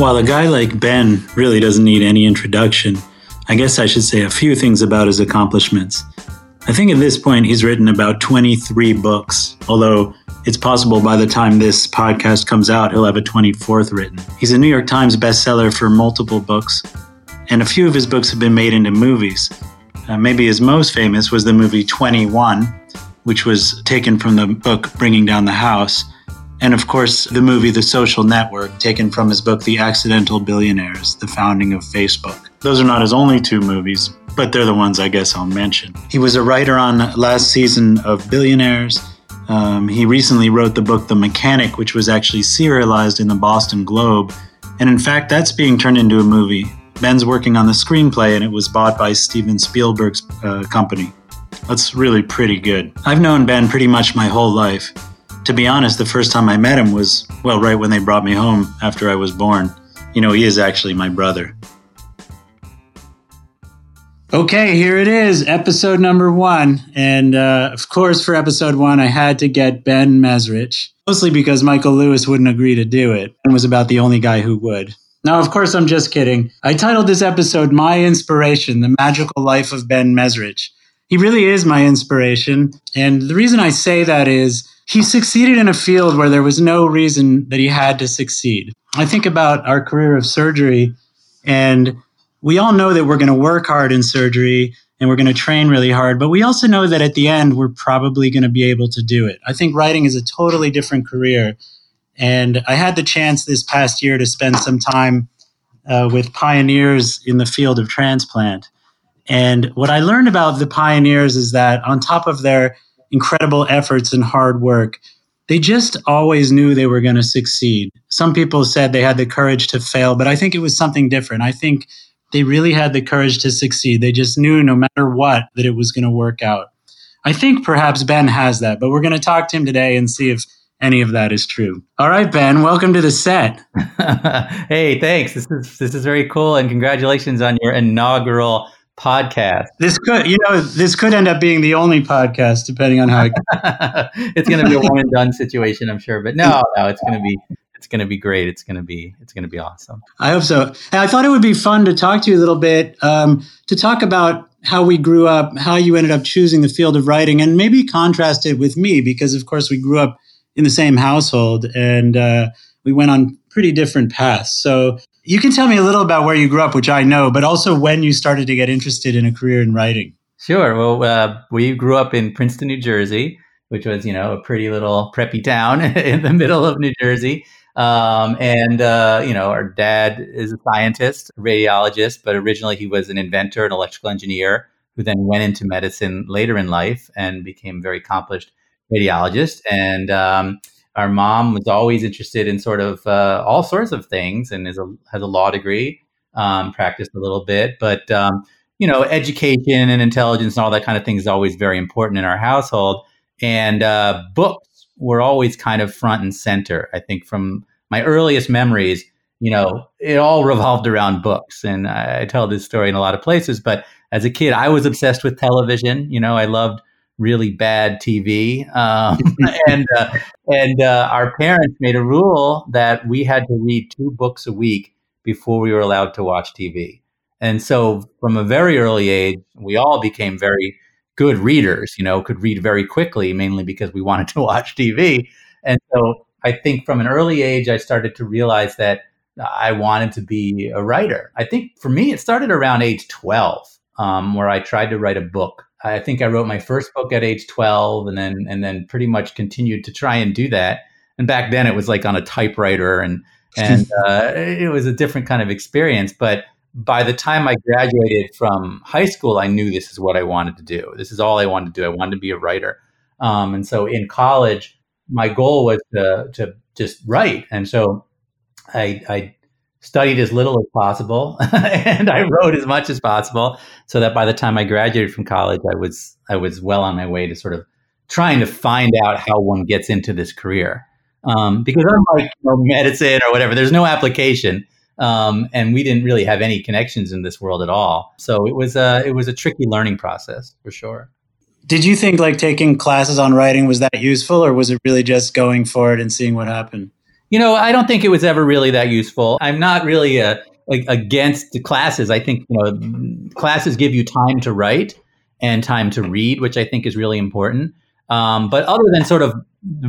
While a guy like Ben really doesn't need any introduction, I guess I should say a few things about his accomplishments. I think at this point he's written about 23 books, although it's possible by the time this podcast comes out, he'll have a 24th written. He's a New York Times bestseller for multiple books, and a few of his books have been made into movies. Uh, maybe his most famous was the movie 21, which was taken from the book Bringing Down the House, and of course, the movie The Social Network, taken from his book The Accidental Billionaires, The Founding of Facebook. Those are not his only two movies, but they're the ones I guess I'll mention. He was a writer on last season of Billionaires. Um, he recently wrote the book The Mechanic, which was actually serialized in the Boston Globe. And in fact, that's being turned into a movie. Ben's working on the screenplay, and it was bought by Steven Spielberg's uh, company. That's really pretty good. I've known Ben pretty much my whole life to be honest, the first time I met him was, well, right when they brought me home after I was born. You know, he is actually my brother. Okay, here it is, episode number one. And uh, of course, for episode one, I had to get Ben Mezrich, mostly because Michael Lewis wouldn't agree to do it and was about the only guy who would. Now, of course, I'm just kidding. I titled this episode My Inspiration The Magical Life of Ben Mezrich. He really is my inspiration. And the reason I say that is he succeeded in a field where there was no reason that he had to succeed. I think about our career of surgery, and we all know that we're going to work hard in surgery and we're going to train really hard, but we also know that at the end, we're probably going to be able to do it. I think writing is a totally different career. And I had the chance this past year to spend some time uh, with pioneers in the field of transplant. And what I learned about the pioneers is that on top of their incredible efforts and hard work. They just always knew they were going to succeed. Some people said they had the courage to fail, but I think it was something different. I think they really had the courage to succeed. They just knew no matter what that it was going to work out. I think perhaps Ben has that, but we're going to talk to him today and see if any of that is true. All right, Ben, welcome to the Sett. hey, thanks. This is this is very cool and congratulations on your inaugural podcast. This could, you know, this could end up being the only podcast, depending on how it. it's going to be a one and done situation, I'm sure. But no, no, it's going to be it's going to be great. It's going to be it's going to be awesome. I hope so. And I thought it would be fun to talk to you a little bit um, to talk about how we grew up, how you ended up choosing the field of writing, and maybe contrast it with me because, of course, we grew up in the same household and uh, we went on pretty different paths. So you can tell me a little about where you grew up, which I know, but also when you started to get interested in a career in writing. Sure. Well, uh, we grew up in Princeton, New Jersey, which was, you know, a pretty little preppy town in the middle of New Jersey. Um, and, uh, you know, our dad is a scientist, radiologist, but originally he was an inventor, an electrical engineer, who then went into medicine later in life and became a very accomplished radiologist. And, um, our mom was always interested in sort of uh, all sorts of things and is a, has a law degree, um, practiced a little bit, but um, you know, education and intelligence and all that kind of thing is always very important in our household. And uh, books were always kind of front and center. I think from my earliest memories, you know, it all revolved around books. And I, I tell this story in a lot of places, but as a kid, I was obsessed with television. You know, I loved really bad TV, um, and uh, and uh, our parents made a rule that we had to read two books a week before we were allowed to watch TV. And so, from a very early age, we all became very good readers. You know, could read very quickly, mainly because we wanted to watch TV. And so, I think from an early age, I started to realize that I wanted to be a writer. I think for me, it started around age 12, um, where I tried to write a book I think I wrote my first book at age 12 and then and then pretty much continued to try and do that. And back then it was like on a typewriter and and uh, it was a different kind of experience. But by the time I graduated from high school, I knew this is what I wanted to do. This is all I wanted to do. I wanted to be a writer. Um, and so in college, my goal was to to just write. And so I, I studied as little as possible and I wrote as much as possible so that by the time I graduated from college I was I was well on my way to sort of trying to find out how one gets into this career. Um, because unlike you know, medicine or whatever there's no application um, and we didn't really have any connections in this world at all. So it was a it was a tricky learning process for sure. Did you think like taking classes on writing was that useful or was it really just going for it and seeing what happened You know, I don't think it was ever really that useful. I'm not really a, a, against the classes. I think you know classes give you time to write and time to read, which I think is really important. Um, but other than sort of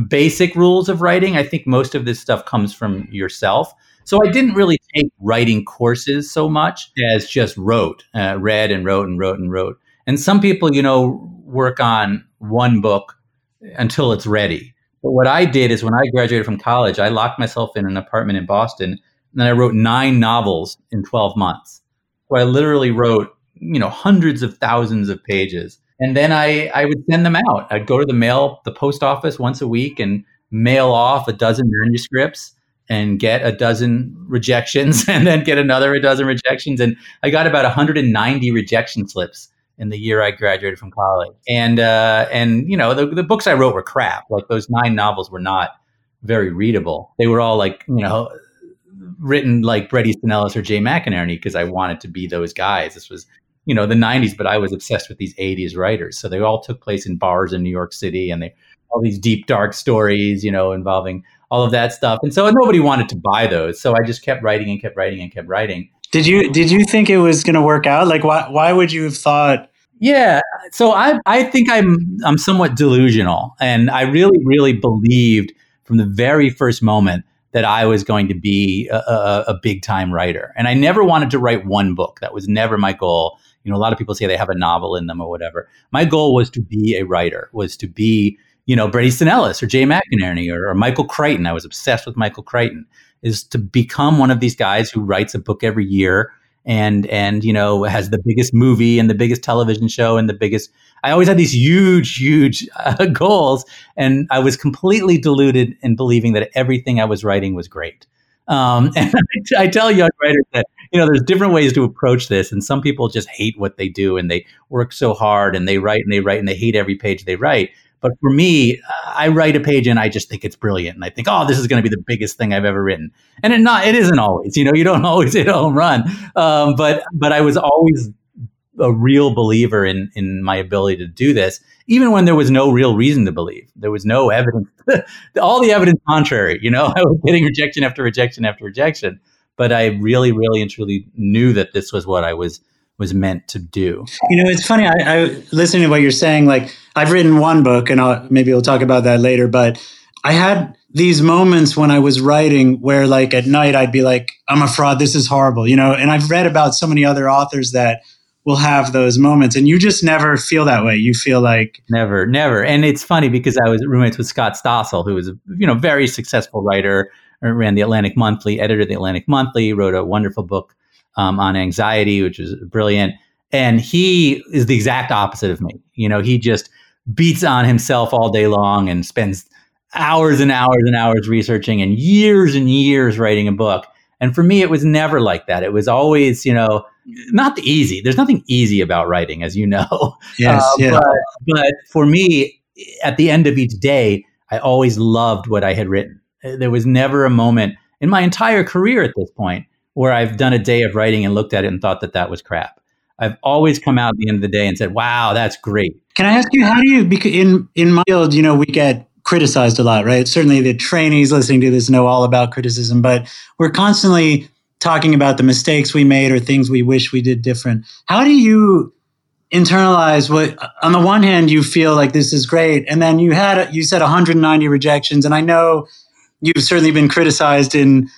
basic rules of writing, I think most of this stuff comes from yourself. So I didn't really take writing courses so much as just wrote, uh, read and wrote and wrote and wrote. And some people, you know, work on one book until it's ready. But what I did is when I graduated from college, I locked myself in an apartment in Boston and then I wrote nine novels in 12 months. So I literally wrote, you know, hundreds of thousands of pages. And then I, I would send them out. I'd go to the mail, the post office once a week and mail off a dozen manuscripts and get a dozen rejections and then get another a dozen rejections. And I got about 190 rejection slips in the year I graduated from college. And uh, and you know the, the books I wrote were crap. Like those nine novels were not very readable. They were all like you know written like Bret Easton Ellis or Jay McInerney because I wanted to be those guys. This was you know the 90s, but I was obsessed with these 80s writers. So they all took place in bars in New York City, and they all these deep dark stories, you know, involving all of that stuff. And so nobody wanted to buy those. So I just kept writing and kept writing and kept writing. Did you did you think it was going to work out? Like why why would you have thought yeah, so I I think I'm I'm somewhat delusional, and I really really believed from the very first moment that I was going to be a, a, a big time writer, and I never wanted to write one book. That was never my goal. You know, a lot of people say they have a novel in them or whatever. My goal was to be a writer, was to be you know Bret Easton Ellis or Jay McInerney or, or Michael Crichton. I was obsessed with Michael Crichton. Is to become one of these guys who writes a book every year and and you know has the biggest movie and the biggest television show and the biggest i always had these huge huge uh, goals and i was completely deluded in believing that everything i was writing was great um, and I, I tell young writers that you know there's different ways to approach this and some people just hate what they do and they work so hard and they write and they write and they hate every page they write but for me, I write a page and I just think it's brilliant, and I think, oh, this is going to be the biggest thing I've ever written. And it not, it isn't always. You know, you don't always hit a home run. Um, but but I was always a real believer in in my ability to do this, even when there was no real reason to believe. There was no evidence. All the evidence contrary. You know, I was getting rejection after rejection after rejection. But I really, really, and truly knew that this was what I was was meant to do. You know, it's funny. I, I listening to what you're saying. Like, I've written one book, and I'll, maybe we'll talk about that later. But I had these moments when I was writing where, like, at night, I'd be like, "I'm a fraud. This is horrible," you know. And I've read about so many other authors that will have those moments, and you just never feel that way. You feel like never, never. And it's funny because I was roommates with Scott Stossel, who was a you know very successful writer, ran the Atlantic Monthly, edited the Atlantic Monthly, wrote a wonderful book um, on anxiety, which is brilliant. And he is the exact opposite of me. You know, he just beats on himself all day long and spends hours and hours and hours researching and years and years writing a book. And for me, it was never like that. It was always, you know, not the easy. There's nothing easy about writing, as you know. Yes, uh, yeah. but, but for me, at the end of each day, I always loved what I had written. There was never a moment in my entire career at this point where I've done a day of writing and looked at it and thought that that was crap. I've always come out at the end of the day and said, "Wow, that's great." Can I ask you how do you because in in my field, you know, we get criticized a lot, right? Certainly the trainees listening to this know all about criticism, but we're constantly talking about the mistakes we made or things we wish we did different. How do you internalize what on the one hand you feel like this is great and then you had you said 190 rejections and I know you've certainly been criticized in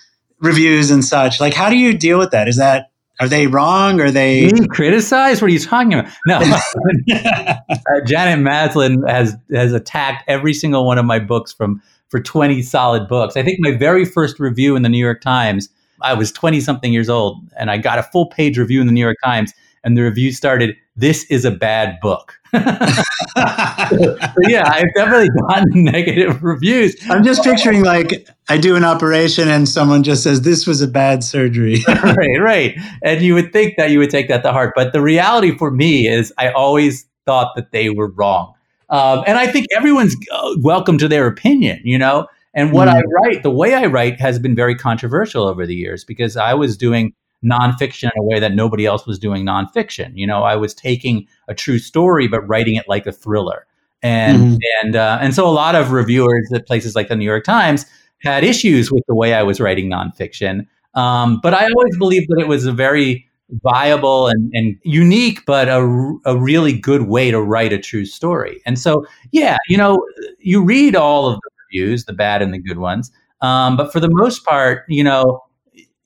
reviews and such. Like, how do you deal with that? Is that are they wrong? Are they Being criticized? What are you talking about? No, uh, Janet Maslin has has attacked every single one of my books from for twenty solid books. I think my very first review in the New York Times, I was twenty something years old, and I got a full page review in the New York Times, and the review started, "This is a bad book." so yeah, I've definitely gotten negative reviews. I'm just picturing like I do an operation and someone just says this was a bad surgery. right, right. And you would think that you would take that to heart, but the reality for me is I always thought that they were wrong. Um, and I think everyone's uh, welcome to their opinion, you know. And what mm. I write, the way I write, has been very controversial over the years because I was doing nonfiction in a way that nobody else was doing nonfiction. You know, I was taking a true story but writing it like a thriller, and mm-hmm. and uh, and so a lot of reviewers at places like the New York Times had issues with the way I was writing nonfiction. Um, but I always believed that it was a very viable and, and unique, but a, a really good way to write a true story. And so, yeah, you know, you read all of the reviews, the bad and the good ones. Um, but for the most part, you know,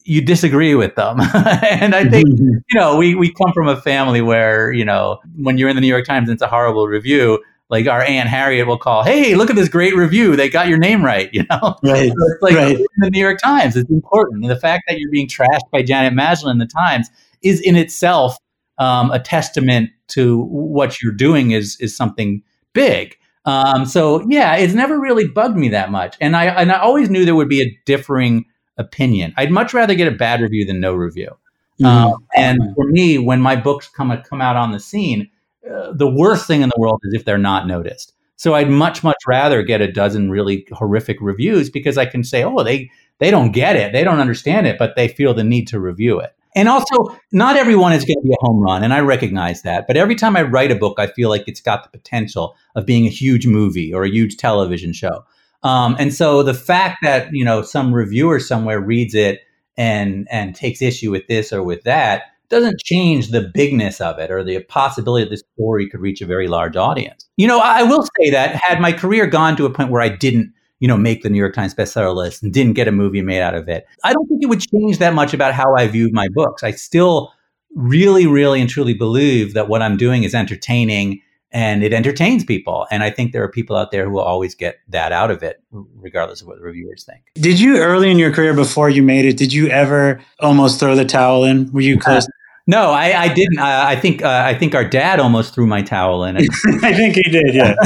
you disagree with them. and I think, mm-hmm. you know, we, we come from a family where, you know, when you're in the New York Times and it's a horrible review, like our Aunt Harriet will call, Hey, look at this great review. They got your name right, you know? Right. So it's like right. the New York Times. It's important. And the fact that you're being trashed by Janet Maslin in the Times is in itself um, a testament to what you're doing is is something big. Um, so yeah, it's never really bugged me that much, and I and I always knew there would be a differing opinion. I'd much rather get a bad review than no review. Mm-hmm. Um, and for me, when my books come come out on the scene, uh, the worst thing in the world is if they're not noticed. So I'd much much rather get a dozen really horrific reviews because I can say, oh, they they don't get it, they don't understand it, but they feel the need to review it. And also, not everyone is going to be a home run, and I recognize that. But every time I write a book, I feel like it's got the potential of being a huge movie or a huge television show. Um, and so the fact that you know some reviewer somewhere reads it and and takes issue with this or with that doesn't change the bigness of it or the possibility that this story could reach a very large audience. You know, I will say that had my career gone to a point where I didn't you know, make the New York Times bestseller list and didn't get a movie made out of it. I don't think it would change that much about how I viewed my books. I still really, really and truly believe that what I'm doing is entertaining and it entertains people. And I think there are people out there who will always get that out of it, regardless of what the reviewers think. Did you early in your career before you made it, did you ever almost throw the towel in? Were you close? No, I, I didn't. I, I think uh, I think our dad almost threw my towel in. I think he did. Yeah.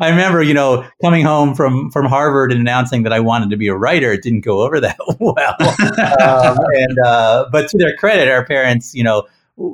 I remember, you know, coming home from from Harvard and announcing that I wanted to be a writer. It didn't go over that well. um, and uh, but to their credit, our parents, you know,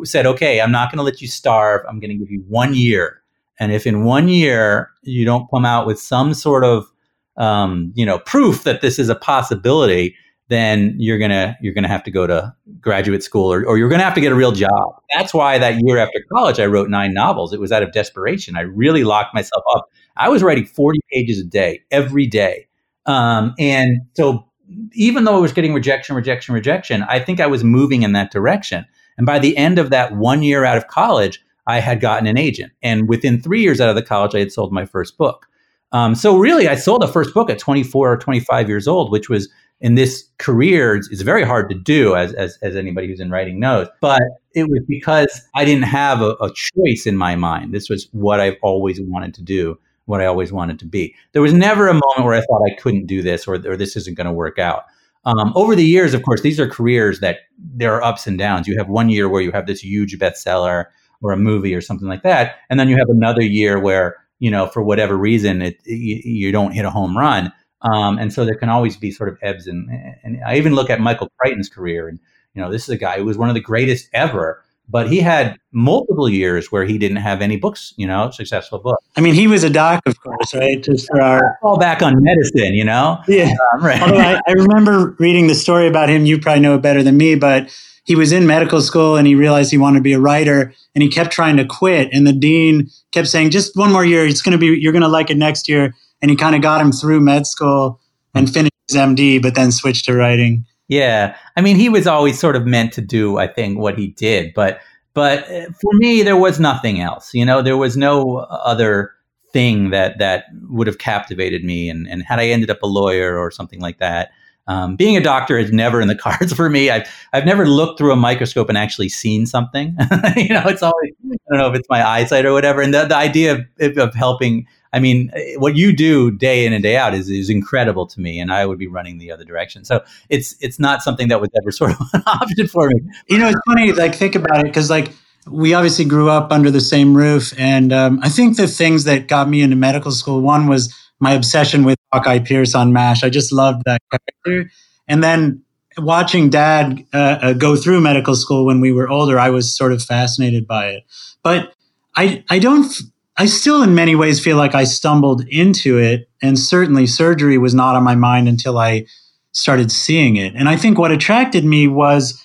said, "Okay, I'm not going to let you starve. I'm going to give you one year, and if in one year you don't come out with some sort of, um, you know, proof that this is a possibility." then you're gonna you're gonna have to go to graduate school or, or you're gonna have to get a real job. That's why that year after college I wrote nine novels. It was out of desperation. I really locked myself up. I was writing 40 pages a day every day. Um, and so even though I was getting rejection, rejection, rejection, I think I was moving in that direction. And by the end of that one year out of college, I had gotten an agent. And within three years out of the college, I had sold my first book. Um, so really, I sold the first book at 24 or 25 years old, which was in this career is very hard to do, as, as, as anybody who's in writing knows. But it was because I didn't have a, a choice in my mind. This was what I've always wanted to do, what I always wanted to be. There was never a moment where I thought I couldn't do this or, or this isn't going to work out. Um, over the years, of course, these are careers that there are ups and downs. You have one year where you have this huge bestseller or a movie or something like that, and then you have another year where you know for whatever reason it, you, you don't hit a home run. Um, and so there can always be sort of ebbs and and I even look at Michael Crichton's career and you know this is a guy who was one of the greatest ever but he had multiple years where he didn't have any books, you know, successful books. I mean, he was a doc, of course, right? Just for our fall back on medicine, you know. Yeah. Um, right. Although I, I, remember reading the story about him. You probably know it better than me, but he was in medical school and he realized he wanted to be a writer, and he kept trying to quit. And the dean kept saying, "Just one more year. It's going to be. You're going to like it next year." and he kind of got him through med school and hmm. finished his MD, but then switched to writing. Yeah, I mean, he was always sort of meant to do, I think, what he did, but but uh, for me, there was nothing else. You know, there was no other thing that that would have captivated me. And and had I ended up a lawyer or something like that, um, being a doctor is never in the cards for me. I've I've never looked through a microscope and actually seen something. you know, it's always I don't know if it's my eyesight or whatever. And the the idea of, of helping I mean, what you do day in and day out is, is incredible to me, and I would be running the other direction. So it's it's not something that was ever sort of an option for me. You know, it's funny. Like think about it, because like we obviously grew up under the same roof, and um, I think the things that got me into medical school one was my obsession with Hawkeye Pierce on Mash. I just loved that character, and then watching Dad uh, uh, go through medical school when we were older, I was sort of fascinated by it. But I I don't I still, in many ways, feel like I stumbled into it. And certainly surgery was not on my mind until I started seeing it. And I think what attracted me was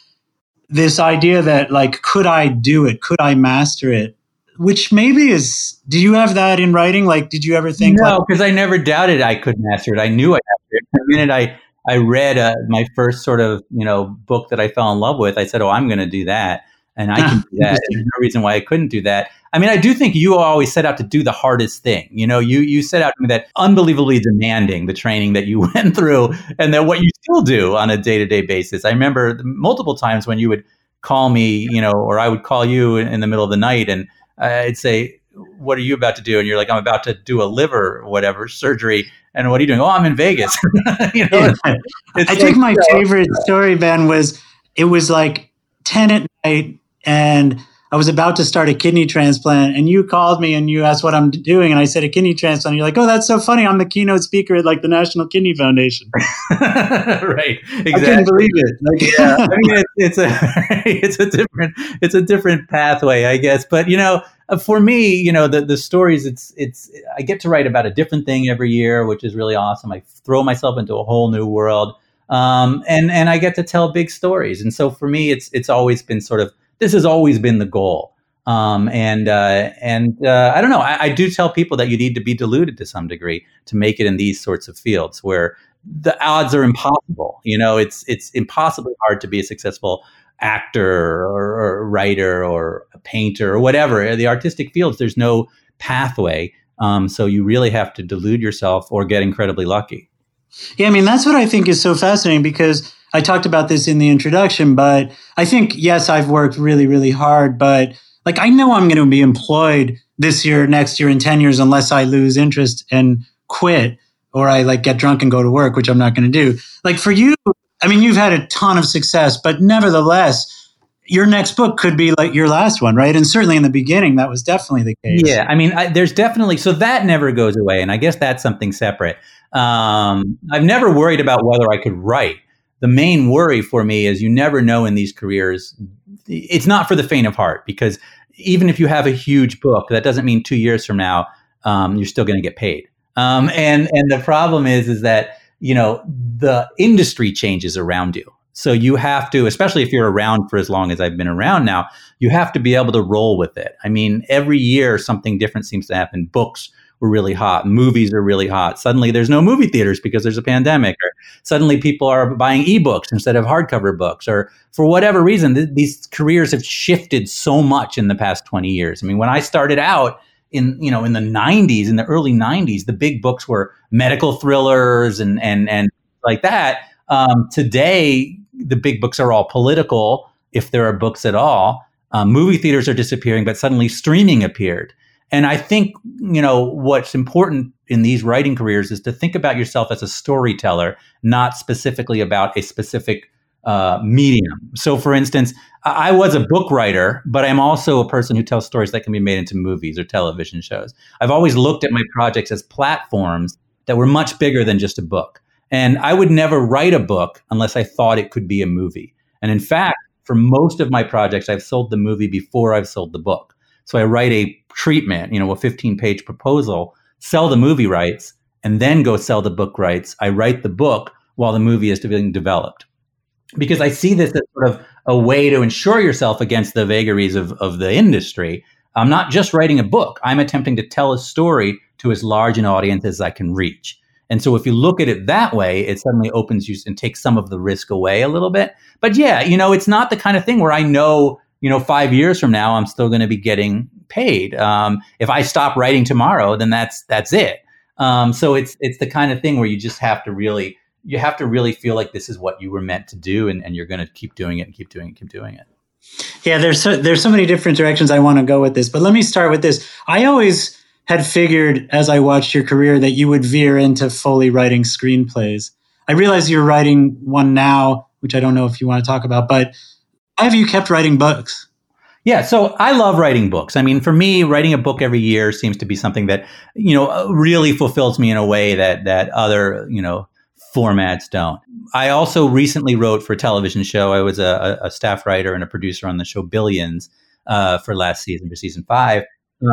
this idea that, like, could I do it? Could I master it? which maybe is. Do you have that in writing? Like, did you ever think? No, like, because I never doubted I could master it. I knew I had it. The minute I I read uh, my first sort of you know book that I fell in love with, I said, "Oh, I'm going to do that." And I ah, can do that. There's no reason why I couldn't do that. I mean, I do think you always set out to do the hardest thing. You know, you you set out to be that unbelievably demanding the training that you went through, and then what you still do on a day to day basis. I remember multiple times when you would call me, you know, or I would call you in the middle of the night, and uh, I'd say, "What are you about to do?" And you're like, "I'm about to do a liver, or whatever surgery." And what are you doing? Oh, I'm in Vegas. you know, I like, think my favorite story, Ben, was it was like ten at night and I was about to start a kidney transplant, and you called me and you asked what I'm doing, and I said a kidney transplant. And you're like, "Oh, that's so funny! I'm the keynote speaker at like the National Kidney Foundation." right? Exactly. I couldn't believe it. Like, yeah, I mean, it's, it's a it's a different it's a different pathway, I guess. But you know, uh, for me, you know, the the stories it's it's I get to write about a different thing every year, which is really awesome. I throw myself into a whole new world, um, and and I get to tell big stories. And so for me, it's it's always been sort of this has always been the goal. Um, and uh, and uh, I don't know. I, I, do tell people that you need to be deluded to some degree to make it in these sorts of fields where the odds are impossible. You know, it's it's impossibly hard to be a successful actor or, or writer or a painter or whatever. The artistic fields, there's no pathway. Um, so you really have to delude yourself or get incredibly lucky. Yeah, I mean that's what I think is so fascinating because I talked about this in the introduction, but I think, yes, I've worked really, really hard, but like I know I'm going to be employed this year, next year, in 10 years, unless I lose interest and quit or I like get drunk and go to work, which I'm not going to do. Like for you, I mean, you've had a ton of success, but nevertheless, your next book could be like your last one, right? And certainly in the beginning, that was definitely the case. Yeah, I mean, I, there's definitely so that never goes away, and I guess that's something separate. Um, I've never worried about whether I could write the main worry for me is you never know in these careers. It's not for the faint of heart because even if you have a huge book, that doesn't mean two years from now um, you're still going to get paid. Um, and and the problem is is that you know the industry changes around you. So you have to, especially if you're around for as long as I've been around now, you have to be able to roll with it. I mean, every year something different seems to happen. Books really hot. Movies are really hot. Suddenly there's no movie theaters because there's a pandemic, or suddenly people are buying ebooks instead of hardcover books, or for whatever reason, th- these careers have shifted so much in the past 20 years. I mean, when I started out, in you know in the 90s in the early 90s the big books were medical thrillers and and and like that um, today the big books are all political if there are books at all um, movie theaters are disappearing but suddenly streaming appeared and I think, you know, what's important in these writing careers is to think about yourself as a storyteller, not specifically about a specific uh, medium. So, for instance, I was a book writer, but I'm also a person who tells stories that can be made into movies or television shows. I've always looked at my projects as platforms that were much bigger than just a book. And I would never write a book unless I thought it could be a movie. And in fact, for most of my projects, I've sold the movie before I've sold the book. So I write a treatment, you know, a 15 page proposal, sell the movie rights, and then go sell the book rights. I write the book while the movie is being developed. Because I see this as sort of a way to insure yourself against the vagaries of, of the industry. I'm not just writing a book, I'm attempting to tell a story to as large an audience as I can reach. And so if you look at it that way, it suddenly opens you and takes some of the risk away a little bit. But yeah, you know, it's not the kind of thing where I know you know, five years from now, I'm still going to be getting paid. Um, if I stop writing tomorrow, then that's that's it. Um, so it's it's the kind of thing where you just have to really you have to really feel like this is what you were meant to do, and, and you're going to keep doing it and keep doing it, keep doing it. Yeah, there's so, there's so many different directions I want to go with this, but let me start with this. I always had figured as I watched your career that you would veer into fully writing screenplays. I realize you're writing one now, which I don't know if you want to talk about, but have you kept writing books? Yeah, so I love writing books. I mean, for me, writing a book every year seems to be something that you know really fulfills me in a way that that other you know formats don't. I also recently wrote for a television show. I was a, a staff writer and a producer on the show Billions uh, for last season, for season five,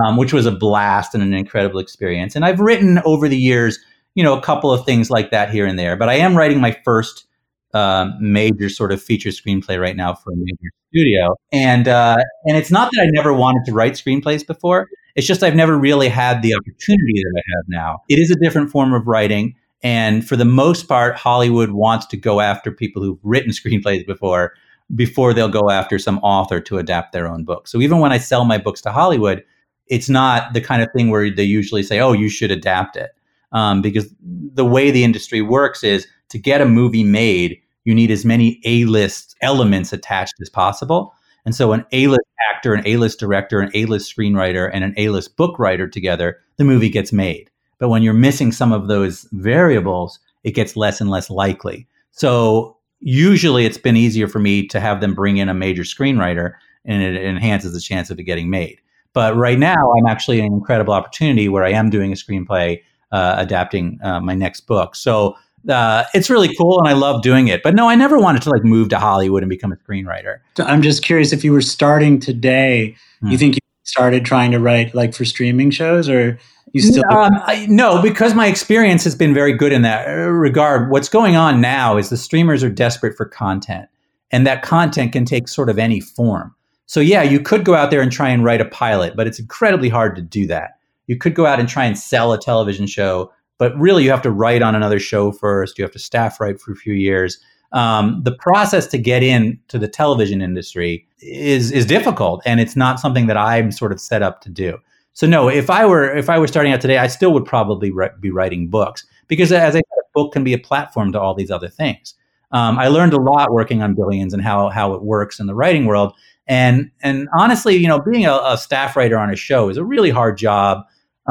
um, which was a blast and an incredible experience. And I've written over the years, you know, a couple of things like that here and there. But I am writing my first um, major sort of feature screenplay right now for a major studio. And uh, and it's not that I never wanted to write screenplays before. It's just I've never really had the opportunity that I have now. It is a different form of writing. And for the most part, Hollywood wants to go after people who've written screenplays before, before they'll go after some author to adapt their own book. So even when I sell my books to Hollywood, it's not the kind of thing where they usually say, "Oh, you should adapt it," um, because the way the industry works is to get a movie made, you need as many A-list elements attached as possible. And so, an A-list actor, an A-list director, an A-list screenwriter, and an A-list book writer together, the movie gets made. But when you're missing some of those variables, it gets less and less likely. So usually it's been easier for me to have them bring in a major screenwriter and it enhances the chance of it getting made. But right now, I'm actually in an incredible opportunity where I am doing a screenplay uh, adapting uh, my next book. So uh, it's really cool and I love doing it. But no, I never wanted to like move to Hollywood and become a screenwriter. I'm just curious if you were starting today, hmm. you think you started trying to write like for streaming shows or you still um, I, no because my experience has been very good in that uh, regard what's going on now is the streamers are desperate for content and that content can take sort of any form so yeah you could go out there and try and write a pilot but it's incredibly hard to do that you could go out and try and sell a television show but really you have to write on another show first you have to staff write for a few years um, the process to get in to the television industry is is difficult and it's not something that i'm sort of set up to do so no, if I were if I were starting out today, I still would probably re- be writing books because, as I said, a book can be a platform to all these other things. Um, I learned a lot working on Billions and how how it works in the writing world. And and honestly, you know, being a, a staff writer on a show is a really hard job,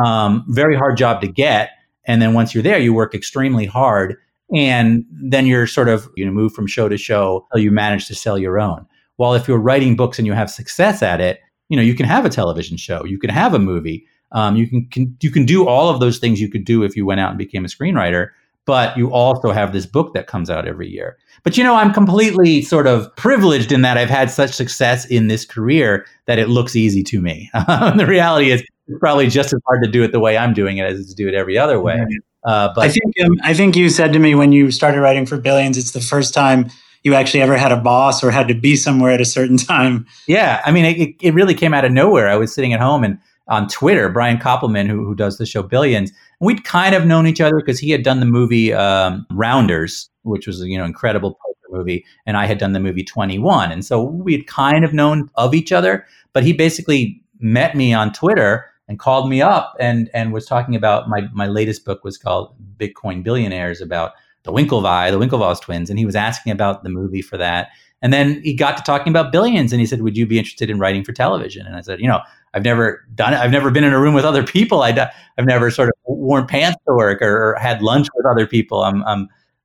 um, very hard job to get. And then once you're there, you work extremely hard, and then you're sort of you know move from show to show until you manage to sell your own. While if you're writing books and you have success at it, you know you can have a television show you can have a movie um, you can, can you can do all of those things you could do if you went out and became a screenwriter but you also have this book that comes out every year but you know i'm completely sort of privileged in that i've had such success in this career that it looks easy to me the reality is probably just as hard to do it the way i'm doing it as to do it every other way uh, but I think um, I think you said to me when you started writing for Billions, it's the first time you actually ever had a boss or had to be somewhere at a certain time. Yeah, I mean, it, it really came out of nowhere. I was sitting at home and on Twitter, Brian Koppelman, who, who does the show Billions, we'd kind of known each other because he had done the movie um, Rounders, which was a you know incredible poker movie, and I had done the movie Twenty One, and so we had kind of known of each other. But he basically met me on Twitter and called me up and and was talking about my my latest book was called Bitcoin Billionaires about the Winklevi, the Winklevoss twins, and he was asking about the movie for that. And then he got to talking about billions, and he said, "Would you be interested in writing for television?" And I said, "You know, I've never done it. I've never been in a room with other people. I, have never sort of worn pants to work or, or had lunch with other people." I'm,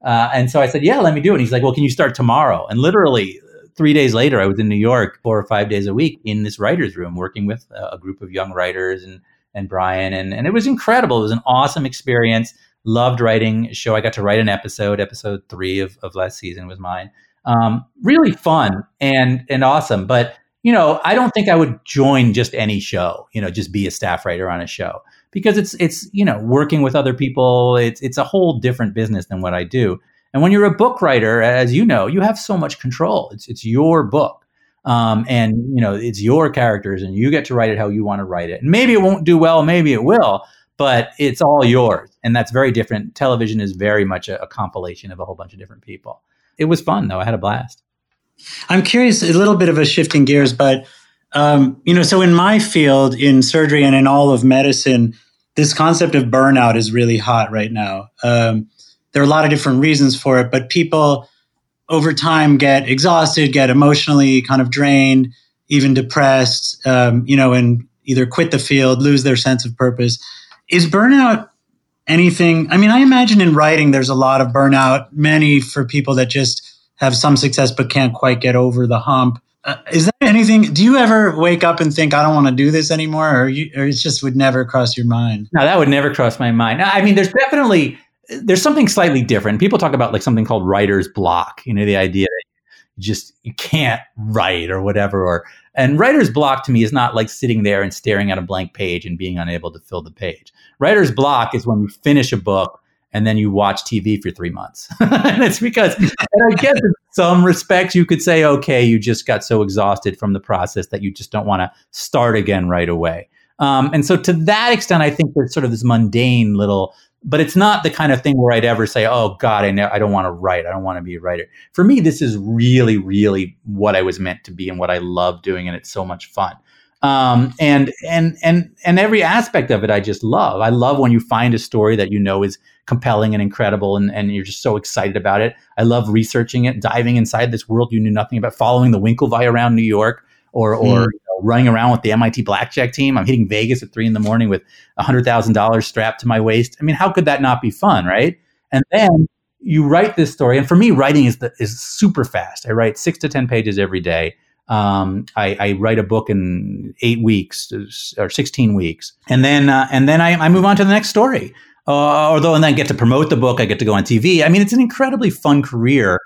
uh, and so I said, "Yeah, let me do it." And he's like, "Well, can you start tomorrow?" And literally three days later, I was in New York four or five days a week in this writers' room, working with a group of young writers and and Brian, and and it was incredible. It was an awesome experience loved writing show. I got to write an episode. Episode three of, of last season was mine. Um, really fun and and awesome. But you know, I don't think I would join just any show. You know, just be a staff writer on a show because it's it's you know working with other people. It's it's a whole different business than what I do. And when you're a book writer, as you know, you have so much control. It's it's your book. Um, and you know it's your characters and you get to write it how you want to write it and maybe it won't do well maybe it will but it's all yours. And that's very different. Television is very much a, a, compilation of a whole bunch of different people. It was fun, though. I had a blast. I'm curious, a little bit of a shifting gears, but, um, you know, so in my field, in surgery and in all of medicine, this concept of burnout is really hot right now. Um, there are a lot of different reasons for it, but people over time get exhausted, get emotionally kind of drained, even depressed, um, you know, and either quit the field, lose their sense of purpose. Is burnout anything? I mean, I imagine in writing there's a lot of burnout, many for people that just have some success but can't quite get over the hump. Uh, is that anything? Do you ever wake up and think, I don't want to do this anymore? Or, you, or it just would never cross your mind? No, that would never cross my mind. I mean, there's definitely, there's something slightly different. People talk about like something called writer's block, you know, the idea that you just, you can't write or whatever, or and writer's block to me is not like sitting there and staring at a blank page and being unable to fill the page. Writer's block is when you finish a book and then you watch TV for three months. and it's because, and I guess in some respects, you could say, okay, you just got so exhausted from the process that you just don't want to start again right away. Um, and so, to that extent, I think there's sort of this mundane little, but it's not the kind of thing where I'd ever say, "Oh God, I know I don't want to write. I don't want to be a writer." For me, this is really, really what I was meant to be and what I love doing, and it's so much fun um, and and and and every aspect of it I just love. I love when you find a story that you know is compelling and incredible, and, and you're just so excited about it. I love researching it, diving inside this world you knew nothing about, following the Winklevi around New York, or or mm. Running around with the MIT blackjack team. I'm hitting Vegas at three in the morning with hundred thousand dollars strapped to my waist. I mean, how could that not be fun, right? And then you write this story, and for me, writing is the, is super fast. I write six to ten pages every day um, I, I, write a book in eight weeks or 16 weeks. And then, uh, and then I, I, move on to the next story. Uh, although, and then I get to promote the book, I get to go on TV. I mean, it's an incredibly fun career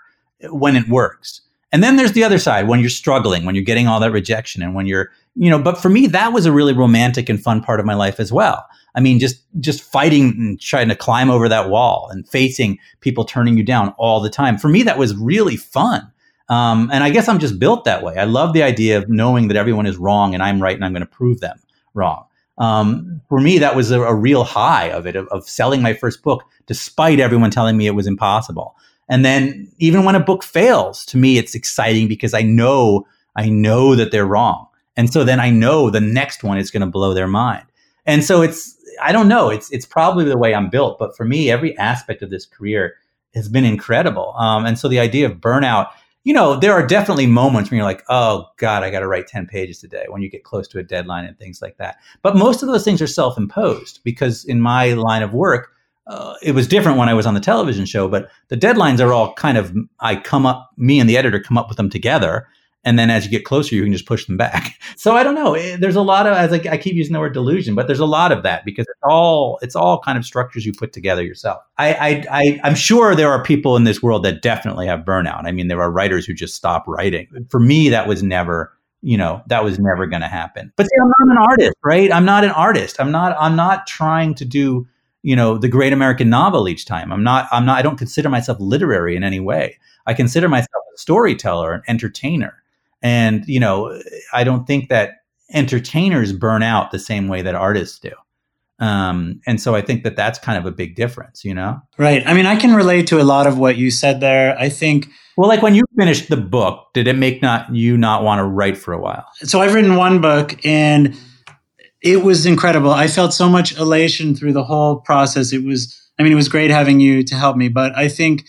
when it works. And then there's the other side when you're struggling, when you're getting all that rejection, and when you're, you know, but for me, that was a really romantic and fun part of my life as well. I mean, just just fighting and trying to climb over that wall and facing people turning you down all the time. For me, that was really fun. Um, and I guess I'm just built that way. I love the idea of knowing that everyone is wrong and I'm right and I'm going to prove them wrong. Um, for me, that was a, a real high of it, of, of, selling my first book, despite everyone telling me it was impossible. And then even when a book fails, to me, it's exciting because I know, I know that they're wrong. And so then I know the next one is going to blow their mind. And so it's, I don't know, it's, it's probably the way I'm built. But for me, every aspect of this career has been incredible. Um, and so the idea of burnout, you know, there are definitely moments when you're like, oh God, I got to write 10 pages today when you get close to a deadline and things like that. But most of those things are self imposed because in my line of work, uh, it was different when I was on the television show, but the deadlines are all kind of, I come up, me and the editor come up with them together and then as you get closer you can just push them back. So i don't know eh, there's a lot of as I, I, keep using the word delusion but there's a lot of that because it's all it's all kind of structures you put together yourself. I, I i i'm sure there are people in this world that definitely have burnout. I mean there are writers who just stop writing. For me that was never you know that was never going to happen. But see, i'm not an artist right? I'm not an artist. I'm not i'm not trying to do you know the great american novel each time i'm not i'm not i don't consider myself literary in any way i consider myself a storyteller an entertainer and, you know, I don't think that entertainers burn out the same way that artists do. Um, and so I think that that's kind of a big difference, you know? Right. I mean, I can relate to a lot of what you said there. I think. Well, like when you finished the book, did it make not you not want to write for a while? So I've written one book and it was incredible. I felt so much elation through the whole process. It was, I mean, it was great having you to help me, but I think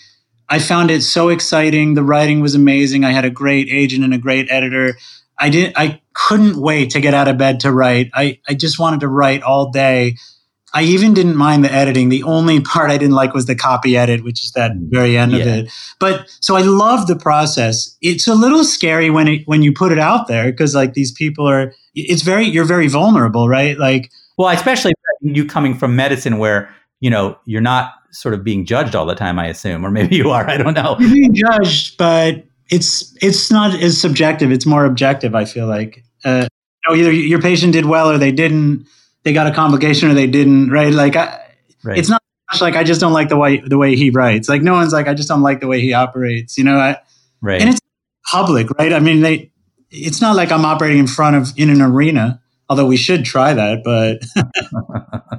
I found it so exciting. The writing was amazing. I had a great agent and a great editor. I didn't—I couldn't wait to get out of bed to write. I, I just wanted to write all day. I even didn't mind the editing. The only part I didn't like was the copy edit, which is that mm-hmm. very end yeah. of it. But so I love the process. It's a little scary when it when you put it out there because like these people are it's very you're very vulnerable, right? Like well, especially you coming from medicine where, you know, you're not sort of being judged all the time, I assume, or maybe you are. I don't know. You're being judged, but it's it's not as subjective. It's more objective. I feel like uh, you know, either your patient did well or they didn't. They got a complication or they didn't. Right? Like I, right. it's not like I just don't like the way the way he writes. Like no one's like I just don't like the way he operates. You know? I, right. And it's public, right? I mean, they. It's not like I'm operating in front of in an arena although we should try that but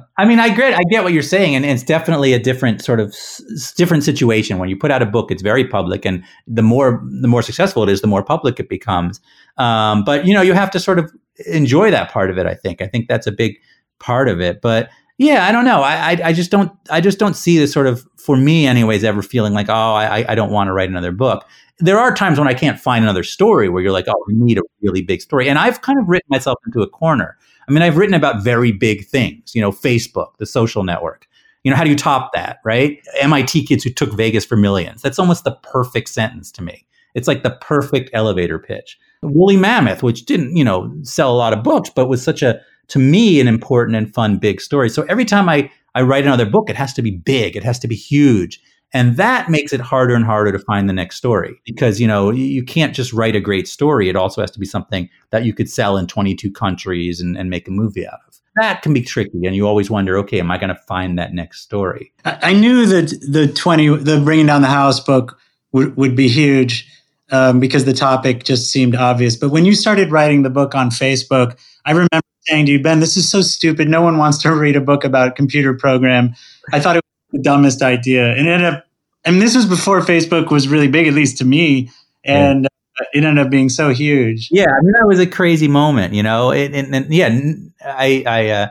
i mean i get i get what you're saying and it's definitely a different sort of s- different situation. When you put out a book it's very public and the more the more successful it is the more public it becomes. Um, but you know you have to sort of enjoy that part of it i think. I think that's a big part of it. But yeah i don't know i i, I just don't i just don't see this sort of for me anyways ever feeling like oh i i don't want to write another book there are times when I can't find another story where you're like, oh, we need a really big story. And I've kind of written myself into a corner. I mean, I've written about very big things, you know, Facebook, the social network. You know, how do you top that, right? MIT kids who took Vegas for millions. That's almost the perfect sentence to me. It's like the perfect elevator pitch. Woolly Mammoth, which didn't, you know, sell a lot of books, but was such a, to me, an important and fun big story. So every time I, I write another book, it has to be big, it has to be huge And that makes it harder and harder to find the next story because, you know, you can't just write a great story. It also has to be something that you could sell in 22 countries and, and make a movie out of. That can be tricky. And you always wonder, okay, am I going to find that next story? I, I knew that the 20, the Bringing Down the House book would, would be huge um, because the topic just seemed obvious. But when you started writing the book on Facebook, I remember saying to you, Ben, this is so stupid. No one wants to read a book about a computer program. I thought it was the dumbest idea. And it ended up, and this was before Facebook was really big, at least to me. And yeah. it ended up being so huge. Yeah. I mean, that was a crazy moment, you know? And, and, and yeah, I, I, uh,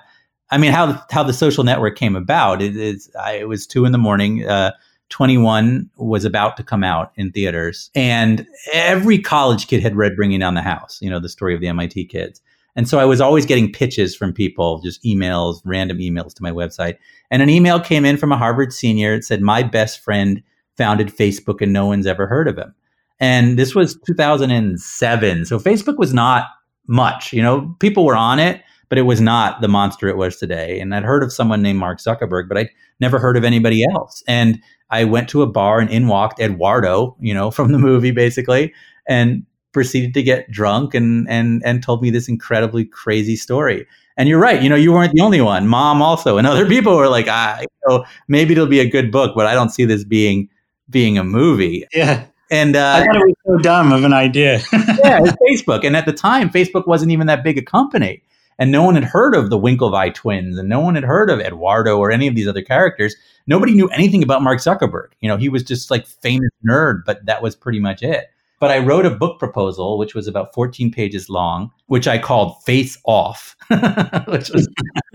I mean, how, how the social network came about, it, it's, I, it was two in the morning. Uh, 21 was about to come out in theaters and every college kid had read bringing down the house you know the story of the mit kids and so I was always getting pitches from people, just emails, random emails to my website. And an email came in from a Harvard senior. It said, My best friend founded Facebook and no one's ever heard of him. And this was 2007. So Facebook was not much. You know, people were on it, but it was not the monster it was today. And I'd heard of someone named Mark Zuckerberg, but I'd never heard of anybody else. And I went to a bar and in walked Eduardo, you know, from the movie basically. And proceeded to get drunk and and and told me this incredibly crazy story. And you're right, you know, you weren't the only one. Mom also, and other people were like, ah, you know, maybe it'll be a good book, but I don't see this being being a movie. Yeah. And uh, I thought it was so dumb of an idea. yeah, it's Facebook, and at the time, Facebook wasn't even that big a company, and no one had heard of the Winklevi twins, and no one had heard of Eduardo or any of these other characters. Nobody knew anything about Mark Zuckerberg. You know, he was just like famous nerd, but that was pretty much it. But I wrote a book proposal, which was about 14 pages long, which I called Face Off. which was,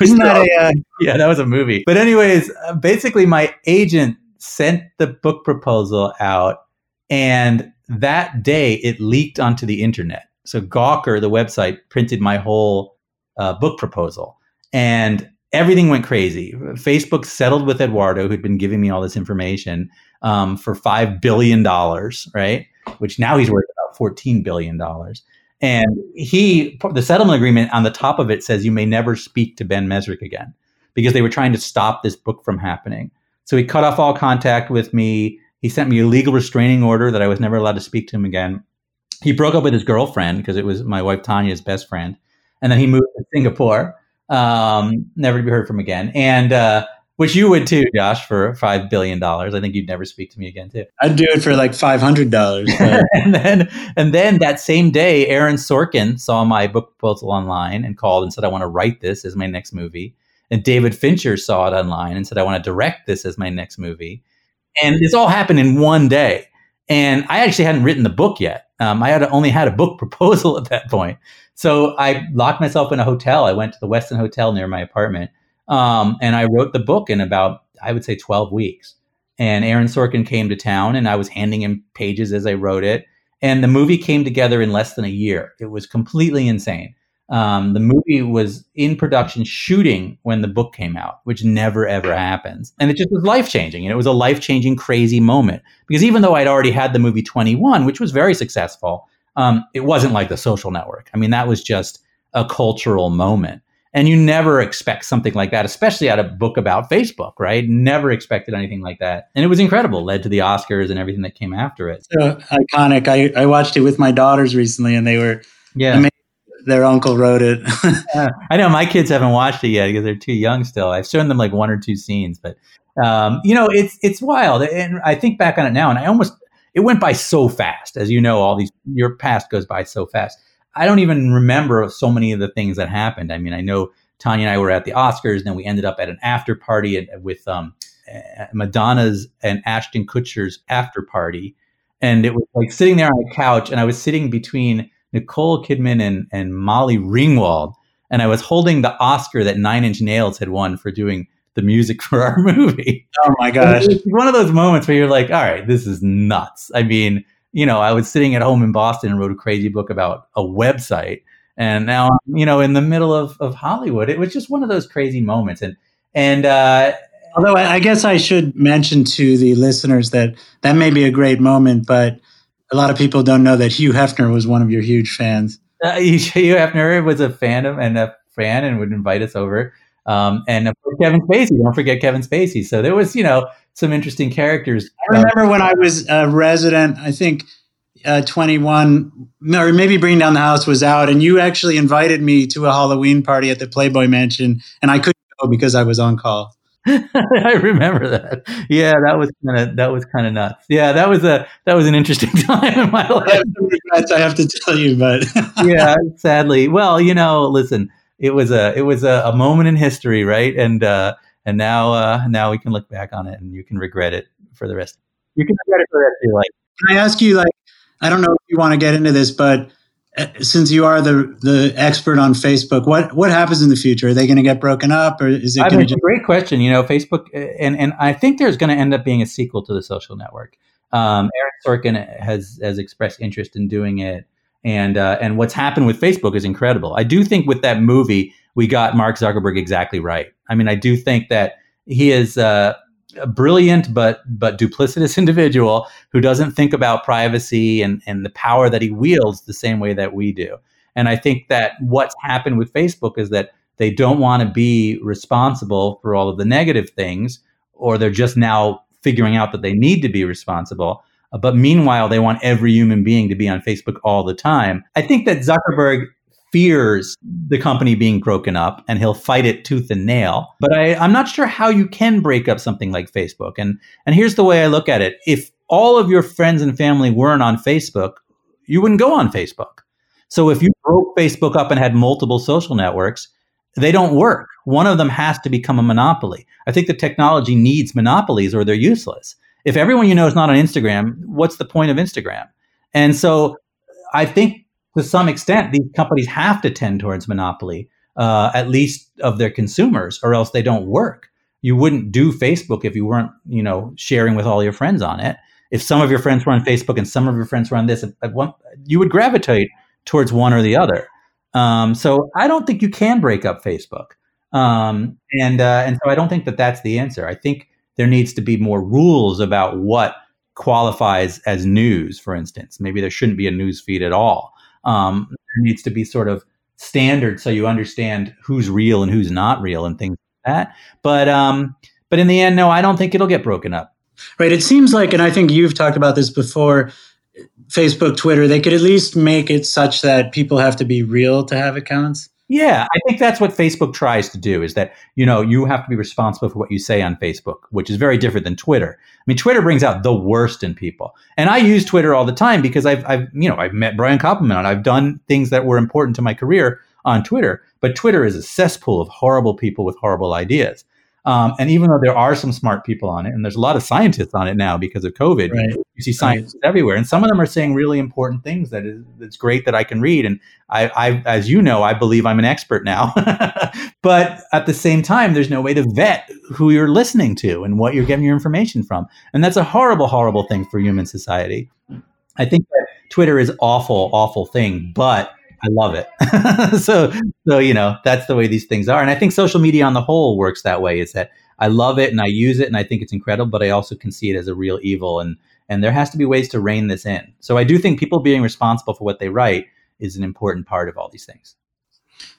was that a, uh... yeah, that was a movie. But anyways, uh, basically, my agent sent the book proposal out, and that day it leaked onto the internet. So Gawker, the website, printed my whole uh, book proposal, and everything went crazy. Facebook settled with Eduardo, who'd been giving me all this information um, for $5 billion, right? Which now he's worth about $14 billion. And he, the settlement agreement on the top of it says you may never speak to Ben Mezrich again because they were trying to stop this book from happening. So he cut off all contact with me. He sent me a legal restraining order that I was never allowed to speak to him again. He broke up with his girlfriend because it was my wife Tanya's best friend. And then he moved to Singapore, um, never to be heard from again. And uh, which you would too, Josh, for five billion dollars. I think you'd never speak to me again too. I'd do it for like five hundred dollars. and then, and then that same day, Aaron Sorkin saw my book proposal online and called and said, "I want to write this as my next movie." And David Fincher saw it online and said, "I want to direct this as my next movie." And this all happened in one day. And I actually hadn't written the book yet. Um, I had only had a book proposal at that point. So I locked myself in a hotel. I went to the Westin Hotel near my apartment um, and I wrote the book in about, I would say, 12 weeks. And Aaron Sorkin came to town, and I was handing him pages as I wrote it. And the movie came together in less than a year. It was completely insane. Um, the movie was in production shooting when the book came out, which never ever happens. And it just was life changing. And it was a life changing, crazy moment. Because even though I'd already had the movie 21, which was very successful, um, it wasn't like the social network. I mean, that was just a cultural moment. And you never expect something like that, especially out of a book about Facebook, right? Never expected anything like that. And it was incredible, led to the Oscars and everything that came after it. So iconic. I, I watched it with my daughters recently and they were yeah. Amazed. Their uncle wrote it. uh, I know my kids haven't watched it yet because they're too young still. I've shown them like one or two scenes, but um, you know, it's it's wild. And I think back on it now, and I almost it went by so fast. As you know, all these your past goes by so fast I don't even remember so many of the things that happened. I mean, I know Tanya and I were at the Oscars, and then we ended up at an after party at, with um, Madonna's and Ashton Kutcher's after party, and it was like sitting there on a couch, and I was sitting between Nicole Kidman and and Molly Ringwald, and I was holding the Oscar that Nine Inch Nails had won for doing the music for our movie. Oh my gosh! one of those moments where you're like, "All right, this is nuts." I mean you know, I was sitting at home in Boston and wrote a crazy book about a website. And now you know, in the middle of, of Hollywood. It was just one of those crazy moments. And, and, uh, although I guess I should mention to the listeners that that may be a great moment, but a lot of people don't know that Hugh Hefner was one of your huge fans. Uh, Hugh Hefner was a fan of, and a fan and would invite us over. Um, and Kevin Spacey, don't forget Kevin Spacey. So there was, you know, some interesting characters. I remember when I was a resident, I think uh, 21 or maybe Bring Down the House was out, and you actually invited me to a Halloween party at the Playboy Mansion, and I couldn't go because I was on call. I remember that. Yeah, that was kind of that was kind of nuts. Yeah, that was a that was an interesting time in my life. I have, regrets, I have to tell you, but yeah, sadly. Well, you know, listen, it was a it was a, a moment in history, right? And uh, and now uh, now we can look back on it, and you can regret it for the rest. You can regret it for the rest of your life. Can I ask you, like, I don't know if you want to get into this, but uh, since you are the the expert on Facebook, what what happens in the future? Are they going to get broken up, or is it? I mean, it's a great question. You know, Facebook, uh, and and I think there's going to end up being a sequel to the Social Network. Um, Aaron Sorkin has has expressed interest in doing it, and uh, and what's happened with Facebook is incredible. I do think with that movie, we got Mark Zuckerberg exactly right. I mean, I do think that he is. Uh, a brilliant but but duplicitous individual who doesn't think about privacy and and the power that he wields the same way that we do. And I think that what's happened with Facebook is that they don't want to be responsible for all of the negative things, or they're just now figuring out that they need to be responsible. But meanwhile, they want every human being to be on Facebook all the time. I think that Zuckerberg fears the company being broken up and he'll fight it tooth and nail. But I, I'm not sure how you can break up something like Facebook. And and here's the way I look at it. If all of your friends and family weren't on Facebook, you wouldn't go on Facebook. So if you broke Facebook up and had multiple social networks, they don't work. One of them has to become a monopoly. I think the technology needs monopolies or they're useless. If everyone you know is not on Instagram, what's the point of Instagram? And so I think to some extent, these companies have to tend towards monopoly, uh, at least of their consumers, or else they don't work. You wouldn't do Facebook if you weren't, you know, sharing with all your friends on it. If some of your friends were on Facebook and some of your friends were on this, one, you would gravitate towards one or the other. Um, so I don't think you can break up Facebook, um, and uh, and so I don't think that that's the answer. I think there needs to be more rules about what qualifies as news. For instance, maybe there shouldn't be a news feed at all. Um, there needs to be sort of standard so you understand who's real and who's not real and things like that. But um, but in the end, no, I don't think it'll get broken up. Right. It seems like, and I think you've talked about this before. Facebook, Twitter, they could at least make it such that people have to be real to have accounts. Yeah, I think that's what Facebook tries to do is that, you know, you have to be responsible for what you say on Facebook, which is very different than Twitter. I mean, Twitter brings out the worst in people. And I use Twitter all the time because I've, I've you know, I've met Brian Koppelman and I've done things that were important to my career on Twitter. But Twitter is a cesspool of horrible people with horrible ideas. Um, and even though there are some smart people on it, and there's a lot of scientists on it now because of COVID, right. you see scientists right. everywhere, and some of them are saying really important things that is it's great that I can read. And I, I, as you know, I believe I'm an expert now. but at the same time, there's no way to vet who you're listening to and what you're getting your information from, and that's a horrible, horrible thing for human society. I think that Twitter is awful, awful thing, but I love it. so, so you know, that's the way these things are, and I think social media on the whole works that way. Is that I love it and I use it and I think it's incredible, but I also can see it as a real evil, and and there has to be ways to rein this in. So I do think people being responsible for what they write is an important part of all these things.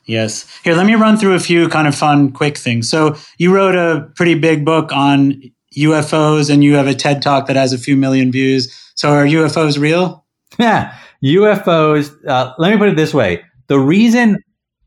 Yes. Here, let me run through a few kind of fun, quick things. So you wrote a pretty big book on UFOs, and you have a TED talk that has a few million views. So are UFOs real? Yeah. UFOs. Uh, let me put it this way: the reason,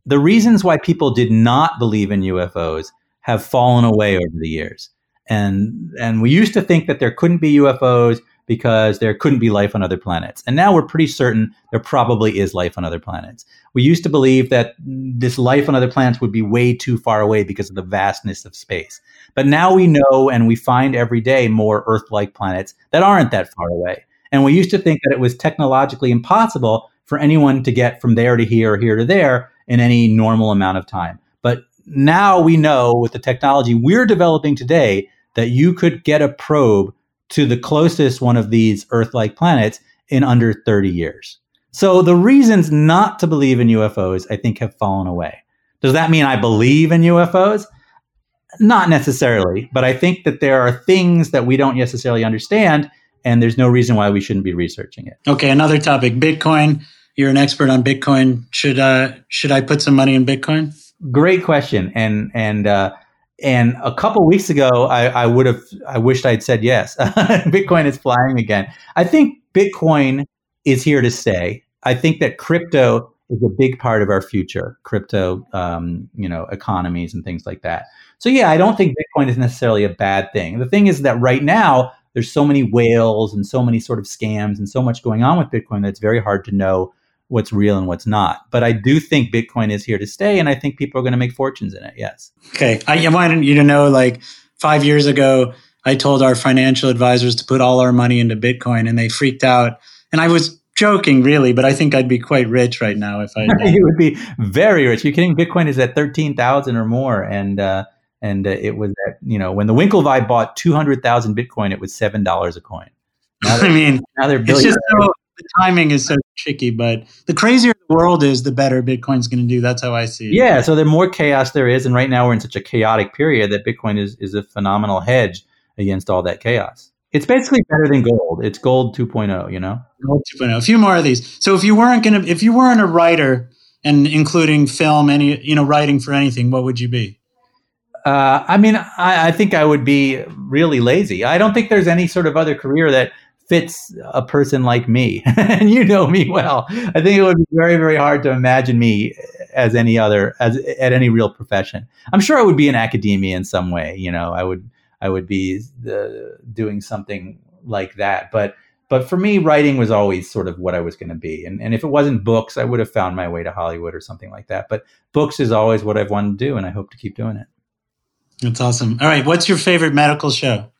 the reasons why people did not believe in UFOs have fallen away over the years, and and we used to think that there couldn't be UFOs because there couldn't be life on other planets, and now we're pretty certain there probably is life on other planets. We used to believe that this life on other planets would be way too far away because of the vastness of space, but now we know and we find every day more Earth-like planets that aren't that far away. And we used to think that it was technologically impossible for anyone to get from there to here or here to there in any normal amount of time. But now we know with the technology we're developing today that you could get a probe to the closest one of these Earth like planets in under 30 years. So the reasons not to believe in UFOs, I think, have fallen away. Does that mean I believe in UFOs? Not necessarily, but I think that there are things that we don't necessarily understand and there's no reason why we shouldn't be researching it. Okay, another topic: Bitcoin. You're an expert on Bitcoin. Should uh, should I put some money in Bitcoin? Great question, and and uh, and a couple weeks ago, I, I would have, I wished I'd said yes. Bitcoin is flying again. I think Bitcoin is here to stay. I think that crypto is a big part of our future, crypto, um, you know, economies and things like that. So yeah, I don't think Bitcoin is necessarily a bad thing. The thing is that right now there's so many whales and so many sort of scams and so much going on with Bitcoin that it's very hard to know what's real and what's not. But I do think Bitcoin is here to stay, and I think people are going to make fortunes in it. Yes. Okay, I wanted you to know, like five years ago, I told our financial advisors to put all our money into Bitcoin, and they freaked out. And I was joking, really, but I think I'd be quite rich right now if I. you would be very rich. You're kidding? Bitcoin is at thirteen thousand or more, and uh, and uh, it was at you know when the Winklevi bought two hundred thousand Bitcoin, it was seven dollars a coin. I mean, now they're billion the timing is so tricky, but the crazier the world is, the better Bitcoin's going to do. That's how I see it. Yeah. So the more chaos there is, and right now we're in such a chaotic period that Bitcoin is is a phenomenal hedge against all that chaos. It's basically better than gold. It's gold 2.0, you know? Gold 2.0. A few more of these. So if you weren't going to, if you weren't a writer and including film, any, you know, writing for anything, what would you be? Uh, I mean, I, I think I would be really lazy. I don't think there's any sort of other career that fits a person like me. And you know me well. I think it would be very very hard to imagine me as any other as at any real profession. I'm sure i would be in academia in some way you know. I would i would be doing something like that. But but for me writing was always sort of what i was going to be. And, and if it wasn't books i would have found my way to hollywood or something like that. But books is always what i've wanted to do and i hope to keep doing it that's awesome all right what's your favorite medical show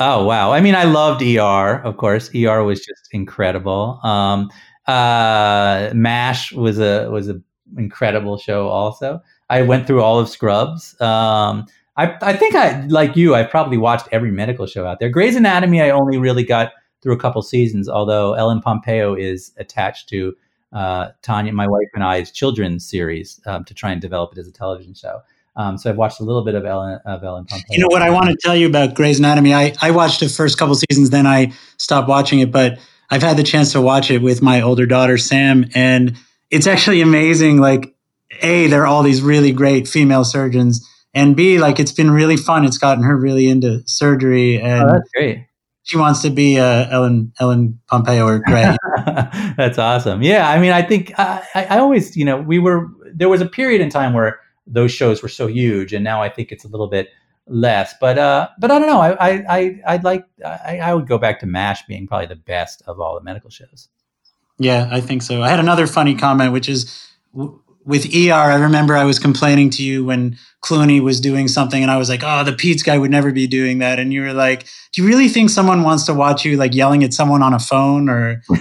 Oh wow! I mean, I loved ER. Of course, ER was just incredible. Um, uh, Mash was a was a incredible show. Also, I went through all of Scrubs. Um, I I think I like you. I probably watched every medical show out there. Grey's Anatomy, I only really got through a couple seasons. Although Ellen Pompeo is attached to uh, Tanya, my wife and I's children's series um, to try and develop it as a television show. Um, so I've watched a little bit of Ellen of Ellen Pompeo. You know what I want to tell you about Grey's Anatomy? I, I watched the first couple seasons, then I stopped watching it, but I've had the chance to watch it with my older daughter Sam, and it's actually amazing. Like, a there are all these really great female surgeons, and b like it's been really fun. It's gotten her really into surgery, and oh, that's great. She wants to be uh, Ellen Ellen Pompeo or Grey. that's awesome. Yeah, I mean, I think I, I always, you know, we were there was a period in time where those shows were so huge, and now I think it's a little bit less. But uh, but I don't know. I I I'd like I, I would go back to Mash being probably the best of all the medical shows. Yeah, I think so. I had another funny comment, which is with ER, I remember I was complaining to you when Clooney was doing something, and I was like, "Oh, the peds guy would never be doing that." And you were like, "Do you really think someone wants to watch you like yelling at someone on a phone?" Or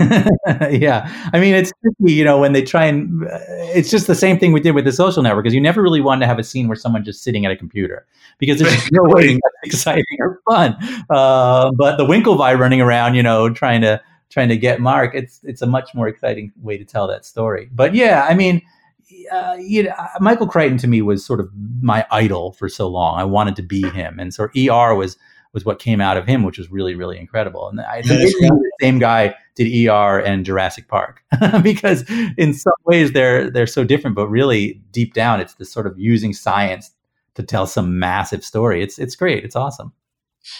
yeah, I mean, it's tricky, you know, when they try and uh, it's just the same thing we did with the Social Network, because you never really wanted to have a scene where someone just sitting at a computer because there's no way that's exciting or fun. Uh, but the Winklevi running around, you know, trying to trying to get Mark, it's it's a much more exciting way to tell that story. But yeah, I mean uh, you know, uh, Michael Crichton to me was sort of my idol for so long. I wanted to be him, and so ER was was what came out of him, which was really really incredible. And I think the same guy did ER and Jurassic Park because in some ways they're they're so different, but really deep down it's this sort of using science to tell some massive story. It's it's great. It's awesome.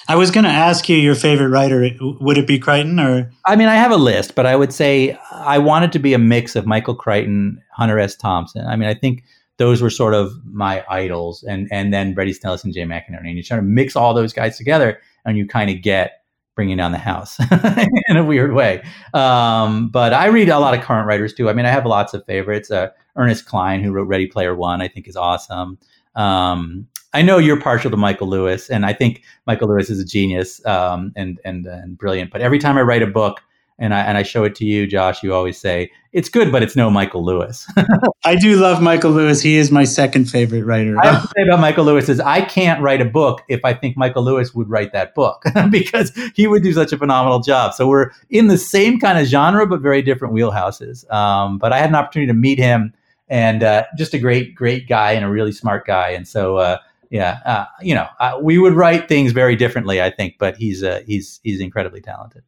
I was going to ask you your favorite writer. Would it be Crichton or? I mean, I have a list, but I would say I wanted to be a mix of Michael Crichton, Hunter S. Thompson. I mean, I think those were sort of my idols, and and then Bret Easton Ellis and Jay McInerney. And you try to mix all those guys together, and you kind of get bringing down the house in a weird way. Um, but I read a lot of current writers too. I mean, I have lots of favorites. Uh, Ernest Cline, who wrote Ready Player One, I think is awesome. Um, I know you're partial to Michael Lewis, and I think Michael Lewis is a genius um, and and and brilliant. But every time I write a book and I and I show it to you, Josh, you always say it's good, but it's no Michael Lewis. I do love Michael Lewis. He is my second favorite writer. I have to say about Michael Lewis is I can't write a book if I think Michael Lewis would write that book because he would do such a phenomenal job. So we're in the same kind of genre, but very different wheelhouses. Um, but I had an opportunity to meet him and uh, just a great, great guy and a really smart guy. And so, uh, yeah, uh, you know, uh, we would write things very differently, I think, but he's uh, he's he's incredibly talented.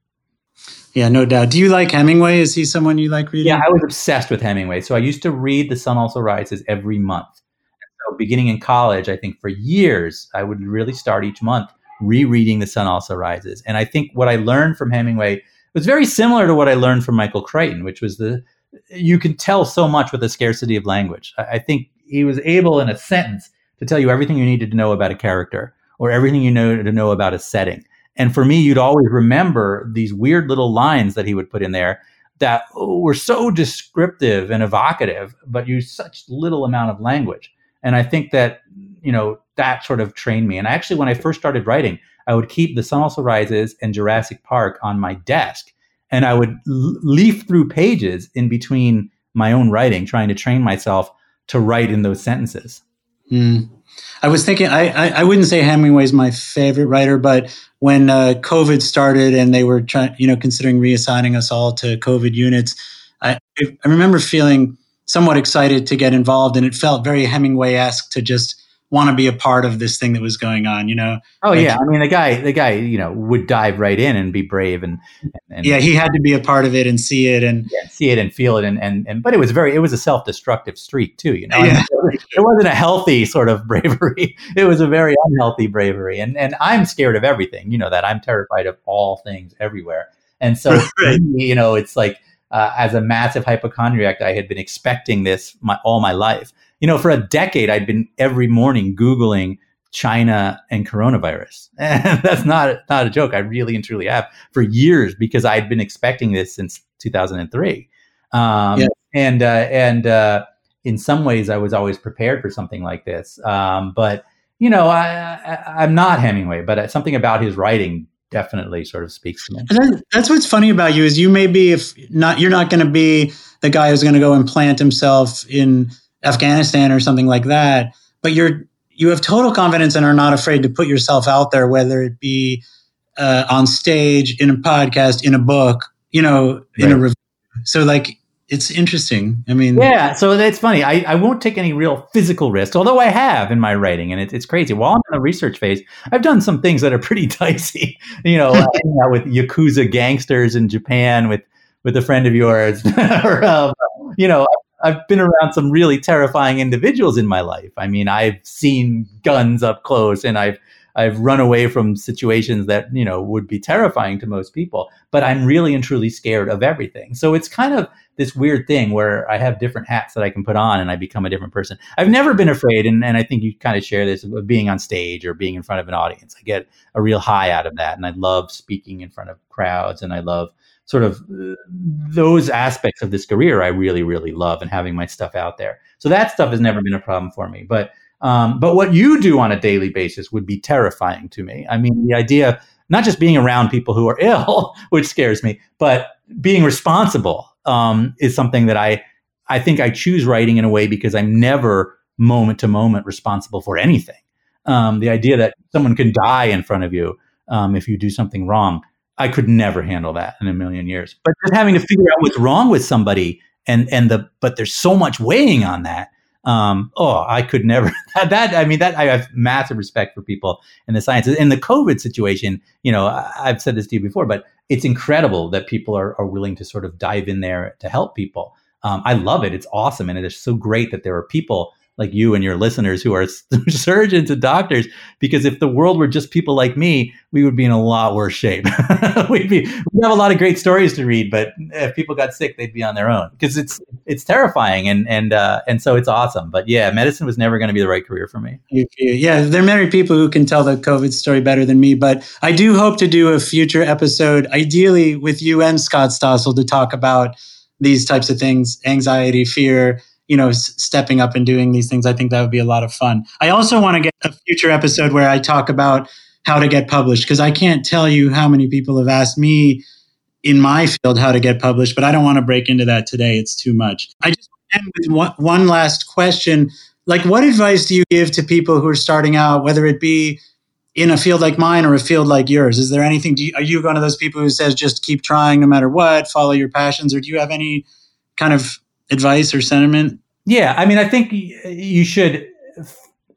Yeah, no doubt. Do you like Hemingway? Is he someone you like reading? Yeah, I was obsessed with Hemingway. So I used to read The Sun Also Rises every month. know, beginning in college, I think for years, I would really start each month rereading The Sun Also Rises. And I think what I learned from Hemingway was very similar to what I learned from Michael Crichton, which was the you can tell so much with the scarcity of language. I, I think he was able in a sentence to tell you everything you needed to know about a character or everything you know to know about a setting. And for me, you'd always remember these weird little lines that he would put in there that oh, were so descriptive and evocative, but use such little amount of language. And I think that, you know, that sort of trained me. And actually, when I first started writing, I would keep The Sun Also Rises and Jurassic Park on my desk. And I would leaf through pages in between my own writing, trying to train myself to write in those sentences. Mm. I was thinking, I, I, I, wouldn't say Hemingway's my favorite writer, but when uh, COVID started and they were trying, you know, considering reassigning us all to COVID units, I, I remember feeling somewhat excited to get involved, and it felt very Hemingway esque to just want to be a part of this thing that was going on, you know? Oh like, yeah. I mean, the guy, the guy, you know, would dive right in and be brave and, and yeah, he had to be a part of it and see it and yeah, see it and feel it. And, and, and, but it was very, it was a self-destructive streak too, you know, yeah. I mean, it wasn't a healthy sort of bravery. It was a very unhealthy bravery. And, and I'm scared of everything, you know, that I'm terrified of all things everywhere. And so, right. you know, it's like, uh, as a massive hypochondriac, I had been expecting this my, all my life you know, for a decade, I'd been every morning Googling China and coronavirus. And that's not, not a joke. I really and truly have for years because I'd been expecting this since 2003. Um, yeah. And, uh, and, uh, in some ways I was always prepared for something like this. Um, but, you know, I, I, am not Hemingway, but something about his writing definitely sort of speaks to me. That, that's what's funny about you is you may be, if not, you're not going to be the guy who's going to go and plant himself in Afghanistan or something like that, but you're you have total confidence and are not afraid to put yourself out there, whether it be uh, on stage, in a podcast, in a book, you know, in right. a review. So like it's interesting. I mean, yeah. So that's funny. I, I won't take any real physical risks, although I have in my writing, and it, it's crazy. While I'm in the research phase, I've done some things that are pretty dicey. You know, hanging out with yakuza gangsters in Japan with with a friend of yours, or um, you know, I've been around some really terrifying individuals in my life. I mean, I've seen guns up close and I've I've run away from situations that, you know, would be terrifying to most people, but I'm really and truly scared of everything. So it's kind of this weird thing where I have different hats that I can put on and I become a different person. I've never been afraid, and, and I think you kind of share this of being on stage or being in front of an audience. I get a real high out of that. And I love speaking in front of crowds and I love sort of uh, those aspects of this career I really, really love and having my stuff out there. So that stuff has never been a problem for me. But um, but what you do on a daily basis would be terrifying to me. I mean, the idea not just being around people who are ill, which scares me, but being responsible um, is something that I I think I choose writing in a way because I'm never moment to moment responsible for anything. Um, the idea that someone can die in front of you um, if you do something wrong I could never handle that in a million years. But just having to figure out what's wrong with somebody and and the but there's so much weighing on that. Um, oh, I could never that. I mean, that I have massive respect for people in the sciences. In the COVID situation, you know, I, I've said this to you before, but it's incredible that people are, are willing to sort of dive in there to help people. Um, I love it. It's awesome, and it is so great that there are people like you and your listeners who are surgeons and doctors because if the world were just people like me we would be in a lot worse shape. We'd be we have a lot of great stories to read but if people got sick they'd be on their own because it's it's terrifying and and uh, and so it's awesome. But yeah medicine was never going to be the right career for me. Yeah there are many people who can tell the covid story better than me but i do hope to do a future episode ideally with you and scott stossel to talk about these types of things anxiety fear you know, s- stepping up and doing these things. I think that would be a lot of fun. I also want to get a future episode where I talk about how to get published because I can't tell you how many people have asked me in my field how to get published, but I don't want to break into that today. It's too much. I just end with one, one last question. Like, what advice do you give to people who are starting out, whether it be in a field like mine or a field like yours? Is there anything? You, are you one of those people who says just keep trying no matter what, follow your passions, or do you have any kind of advice or sentiment? Yeah, I mean, I think you should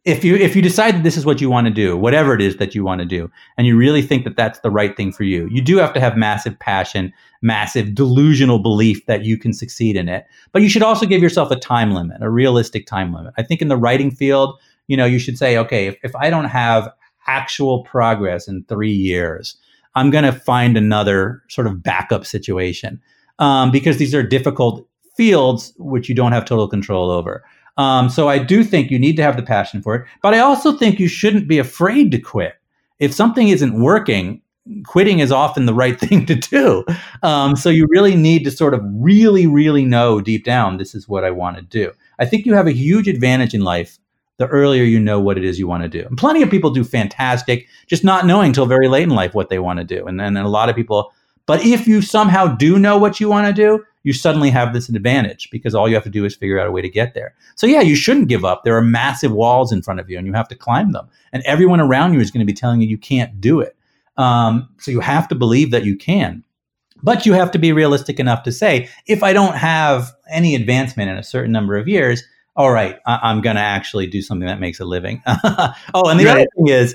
if you if you decide that this is what you want to do, whatever it is that you want to do, and you really think that that's the right thing for you, you do have to have massive passion, massive delusional belief that you can succeed in it. But you should also give yourself a time limit, a realistic time limit. I think in the writing field, you know, you should say, okay, if, if I don't have actual progress in three years, I'm going to find another sort of backup situation um, because these are difficult fields which you don't have total control over. Um, so I do think you need to have the passion for it, but I also think you shouldn't be afraid to quit. If something isn't working, quitting is often the right thing to do. Um, so you really need to sort of really, really know deep down this is what I want to do. I think you have a huge advantage in life the earlier you know what it is you want to do. And plenty of people do fantastic, just not knowing till very late in life what they want to do. And then a lot of people, but if you somehow do know what you want to do, you suddenly have this advantage because all you have to do is figure out a way to get there. So yeah, you shouldn't give up. There are massive walls in front of you and you have to climb them. And everyone around you is going to be telling you you can't do it. Um, so you have to believe that you can. But you have to be realistic enough to say, if I don't have any advancement in a certain number of years, all right, I- am going to actually do something that makes a living. oh, and the right. other thing is,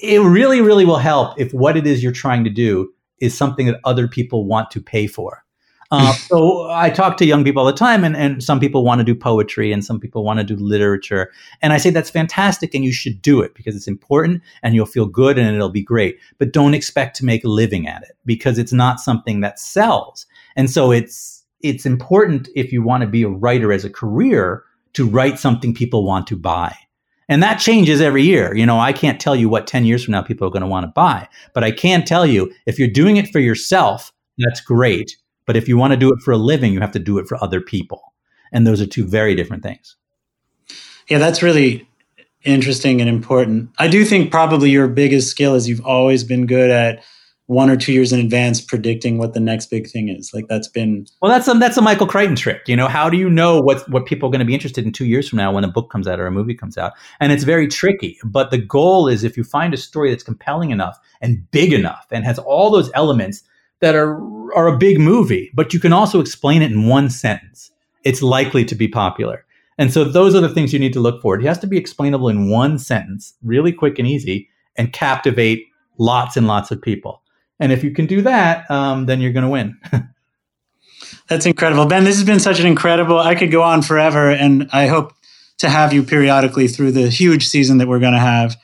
it really, really will help if what it is you're trying to do is something that other people want to pay for. Uh, so I talk to young people all the time, and, and some people want to do poetry, and some people want to do literature. And I say that's fantastic, and you should do it because it's important, and you'll feel good, and it'll be great. But don't expect to make a living at it because it's not something that sells. And so it's it's important if you want to be a writer as a career to write something people want to buy. And that changes every year. You know, I can't tell you what 10 years from now people are going to want to buy, but I can tell you if you're doing it for yourself, that's great. But if you want to do it for a living, you have to do it for other people. And those are two very different things. Yeah, that's really interesting and important. I do think probably your biggest skill is you've always been good at one or two years in advance predicting what the next big thing is. Like that's been well, that's a, that's a Michael Crichton trick. You know, how do you know what what people are going to be interested in two years from now when a book comes out or a movie comes out? And it's very tricky. But the goal is if you find a story that's compelling enough and big enough and has all those elements that are are a big movie, but you can also explain it in one sentence. It's likely to be popular. And so those are the things you need to look for. It has to be explainable in one sentence, really quick and easy, and captivate lots and lots of people. And if you can do that, um, then you're going to win. That's incredible. Ben, this has been such an incredible, I could go on forever. And I hope to have you periodically through the huge season that we're going to have.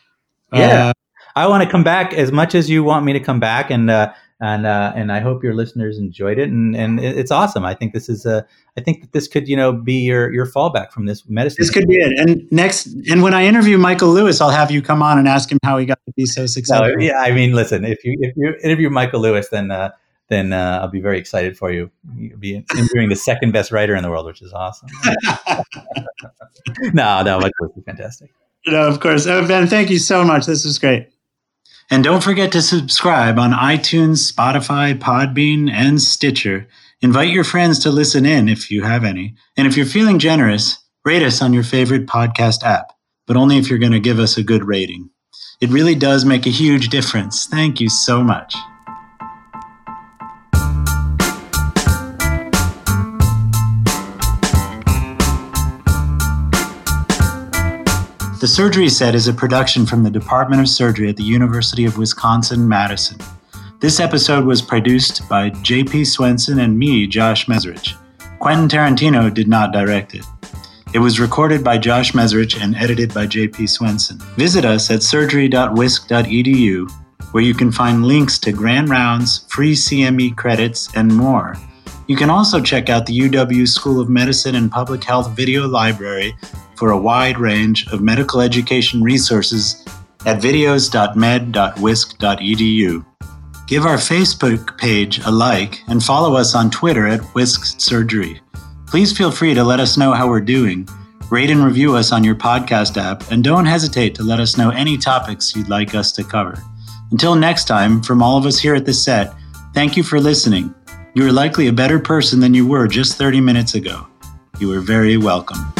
Yeah. Uh, I want to come back as much as you want me to come back. And, uh, and uh, and I hope your listeners enjoyed it. And and it's awesome. I think this is a I think that this could you know be your your fallback from this medicine. This could be it. And next, and when I interview Michael Lewis, I'll have you come on and ask him how he got to be so successful. No, yeah, I mean, listen, if you if you interview Michael Lewis, then. Uh, then uh, I'll be very excited for you. You'll be interviewing the second best writer in the world, which is awesome. no, no, Michael is fantastic. No, of course. Uh, ben, thank you so much. This was great. And don't forget to subscribe on iTunes, Spotify, Podbean, and Stitcher. Invite your friends to listen in if you have any. And if you're feeling generous, rate us on your favorite podcast app, but only if you're going to give us a good rating. It really does make a huge difference. Thank you so much. The Surgery Sett is a production from the Department of Surgery at the University of Wisconsin Madison. This episode was produced by J.P. Swenson and me, Josh Mezrich. Quentin Tarantino did not direct it. It was recorded by Josh Mezrich and edited by J.P. Swenson. Visit us at surgery.wisc.edu, where you can find links to grand rounds, free CME credits, and more. You can also check out the UW School of Medicine and Public Health video library for a wide range of medical education resources at videos.med.wisc.edu. Give our Facebook page a like and follow us on Twitter at Wisc Surgery. Please feel free to let us know how we're doing. Rate and review us on your podcast app, and don't hesitate to let us know any topics you'd like us to cover. Until next time, from all of us here at the Sett, thank you for listening. You are likely a better person than you were just 30 minutes ago. You are very welcome.